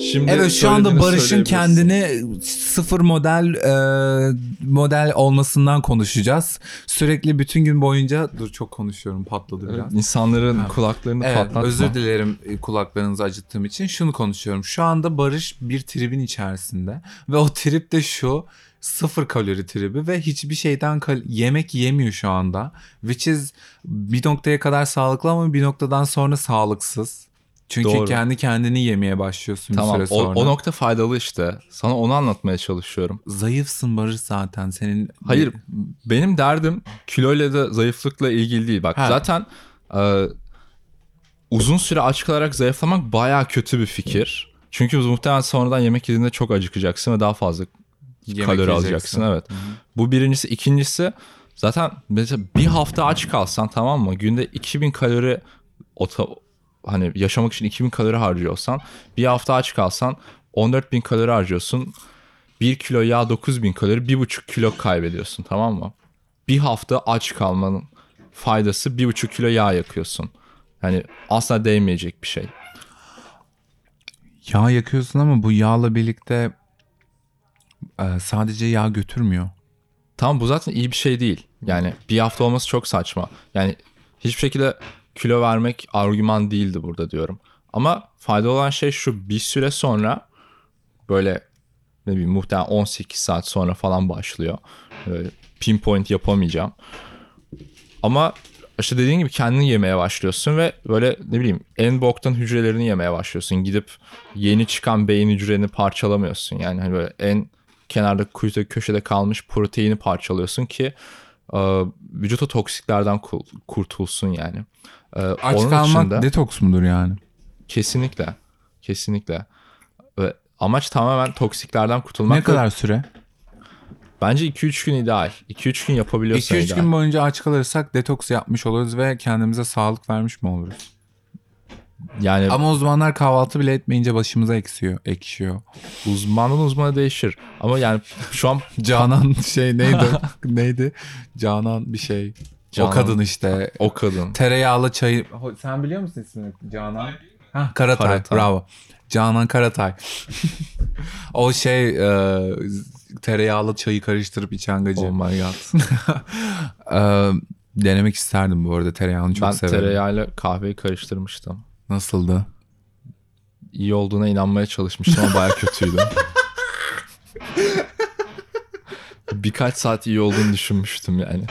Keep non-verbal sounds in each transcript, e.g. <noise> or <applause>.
Şimdi Evet şu anda Barış'ın kendini sıfır model e, model olmasından konuşacağız. Sürekli bütün gün boyunca dur çok konuşuyorum patladı Evet, biraz. insanların Ha. kulaklarını Evet, patlatma. özür dilerim e, kulaklarınızı acıttığım için. Şunu konuşuyorum. Şu anda Barış bir tribin içerisinde ve o trip de şu sıfır kalori tribi ve hiçbir şeyden kal- yemek yemiyor şu anda. Which is bir noktaya kadar sağlıklı ama bir noktadan sonra sağlıksız. Çünkü Doğru. kendi kendini yemeye başlıyorsun Tamam bir süre sonra. o nokta faydalı işte. Sana onu anlatmaya çalışıyorum. Zayıfsın Barış zaten senin. Hayır benim derdim kiloyla da zayıflıkla ilgili değil. Bak Ha. zaten e, uzun süre aç kalarak zayıflamak baya kötü bir fikir. Çünkü muhtemelen sonradan yemek yediğinde çok acıkacaksın ve daha fazla Yemek kalori yiyeceksin. alacaksın. Evet. Bu birincisi. ikincisi zaten mesela bir hafta aç kalsan tamam mı? Günde 2000 kalori hani yaşamak için 2000 kalori harcıyorsan bir hafta aç kalsan 14.000 kalori harcıyorsun. 1 kilo yağ 9000 kalori 1,5 kilo kaybediyorsun tamam mı? Bir hafta aç kalmanın faydası 1,5 kilo yağ yakıyorsun. Yani asla değmeyecek bir şey. Yağ yakıyorsun ama bu yağla birlikte e, sadece yağ götürmüyor. Tamam bu zaten iyi bir şey değil. Yani bir hafta olması çok saçma. Yani hiçbir şekilde kilo vermek argüman değildi burada diyorum. Ama fayda olan şey şu bir süre sonra böyle ne bileyim muhtemelen 18 saat sonra falan başlıyor. Böyle pinpoint yapamayacağım. Ama işte dediğin gibi kendini yemeye başlıyorsun ve böyle ne bileyim en boktan hücrelerini yemeye başlıyorsun. Gidip yeni çıkan beyin hücreni parçalamıyorsun. Yani hani böyle en kenarda köşede kalmış proteini parçalıyorsun ki vücuta toksiklerden kurtulsun yani. E, Aç onun kalmak dışında- detoks mudur yani? Kesinlikle. Kesinlikle. Ve amaç tamamen toksiklerden kurtulmak. ne kadar süre? Bence 2-3 gün ideal. 2-3 gün yapabiliyorsan 2-3 ideal. gün boyunca aç kalırsak detoks yapmış oluruz ve kendimize sağlık vermiş mi oluruz? Yani Ama uzmanlar kahvaltı bile etmeyince başımıza eksiyor, ekşiyor. uzmandan uzmana değişir. Ama yani şu an <laughs> Canan şey neydi? <laughs> neydi? Canan bir şey. Canan. O kadın işte. o kadın. Tereyağlı çayı. Sen biliyor musun ismini? Canan. Ha, Karatay. Karatay. Bravo. Canan Karatay. <laughs> o şey e, tereyağlı çayı karıştırıp içen gacı. Oh my god. E, denemek isterdim bu arada tereyağını çok ben severim. tereyağıyla kahveyi karıştırmıştım. Nasıldı? İyi olduğuna inanmaya çalışmıştım ama baya kötüydü. <laughs> Birkaç saat iyi olduğunu düşünmüştüm yani.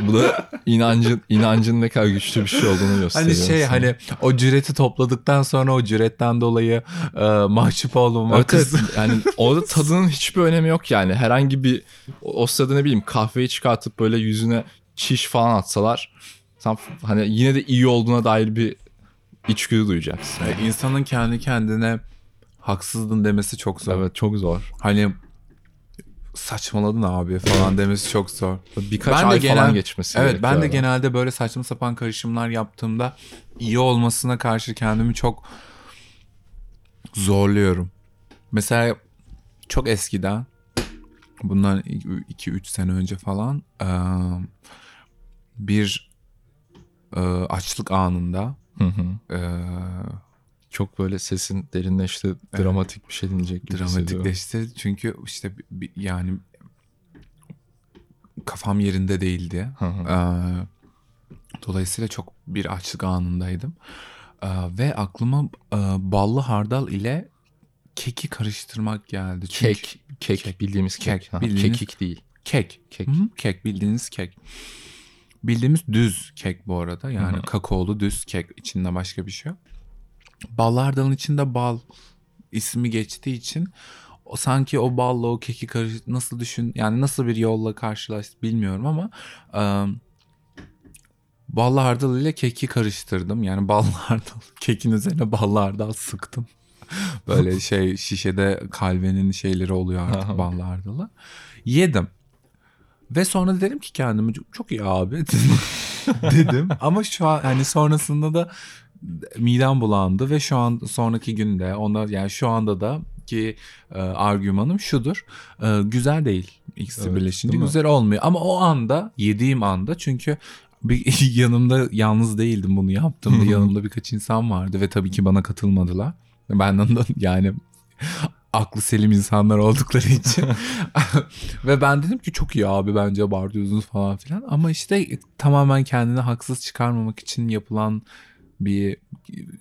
Bu da inancın inancın ne kadar güçlü bir şey olduğunu gösteriyor. Hani şey sana. hani o cüreti topladıktan sonra o cüretten dolayı e, mahcup olmamak. Evet, evet. yani <laughs> orada tadının hiçbir önemi yok yani. Herhangi bir o sırada ne bileyim kahveyi çıkartıp böyle yüzüne çiş falan atsalar sen hani yine de iyi olduğuna dair bir içgüdü duyacaksın. Yani insanın kendi kendine haksızdın demesi çok zor. Evet çok zor. Hani saçmaladın abi falan demesi çok zor. Birkaç Ben de ay genel- falan geçmesi Evet ben de genelde böyle saçma sapan karışımlar yaptığımda iyi olmasına karşı kendimi çok zorluyorum. Mesela çok eskiden bundan 2-3 sene önce falan bir açlık anında Hı hı. eee, Çok böyle sesin derinleşti. Dramatik bir şey dinleyecek gibi hissediyorum. dramatikleşti. Çünkü işte yani kafam yerinde değildi. Hı hı. Ee, dolayısıyla çok bir açlık anındaydım. Ee, ve aklıma e, ballı hardal ile keki karıştırmak geldi. Çünkü Kek, kek, bildiğimiz kek. Kek, Aha, bildiğimiz- Kekik değil. Kek. Kek. Hı hı, kek bildiğiniz kek. Bildiğimiz düz kek bu arada. Yani Hı hı. kakaolu düz kek. içinde başka bir şey yok. Ballı hardalın içinde bal ismi geçtiği için o sanki o balla o keki karış nasıl düşün yani nasıl bir yolla karşılaş bilmiyorum ama e, ballı hardal ile keki karıştırdım. Yani ballı hardal <laughs> kekin üzerine ballı hardal sıktım. Böyle şey şişede kalvenin şeyleri oluyor artık ballı hardalı. Yedim. Ve sonra dedim ki kendime çok, iyi abi <laughs> dedim. Ama şu an hani sonrasında da midem bulandı ve şu an sonraki günde onda yani şu anda da ki e, argümanım şudur. E, güzel değil. İkisi Evet, birleşince mi? güzel olmuyor. Ama o anda yediğim anda çünkü bir <laughs> yanımda yalnız değildim bunu yaptığımda <laughs> yanımda birkaç insan vardı ve tabii ki bana katılmadılar. Benden de yani aklı selim insanlar oldukları için. <laughs> <laughs> Ve ben dedim ki çok iyi abi bence abartıyorsunuz falan filan. Ama işte tamamen kendini haksız çıkarmamak için yapılan bir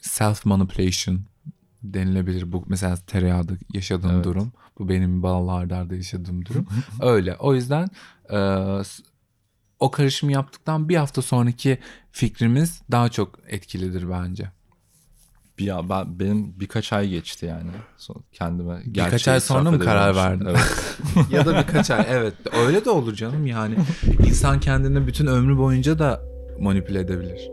self manipulation denilebilir bu mesela tereyağda yaşadığım Evet. durum. Bu benim ballarda yaşadığım durum. <laughs> Öyle. O yüzden e, o karışımı yaptıktan bir hafta sonraki fikrimiz daha çok etkilidir bence. Bir ya ben benim birkaç ay geçti yani. Kendime Birkaç ay sonra mı karar verdin? Evet. <laughs> ya da birkaç ay evet öyle de olur canım yani insan kendini bütün ömrü boyunca da manipüle edebilir.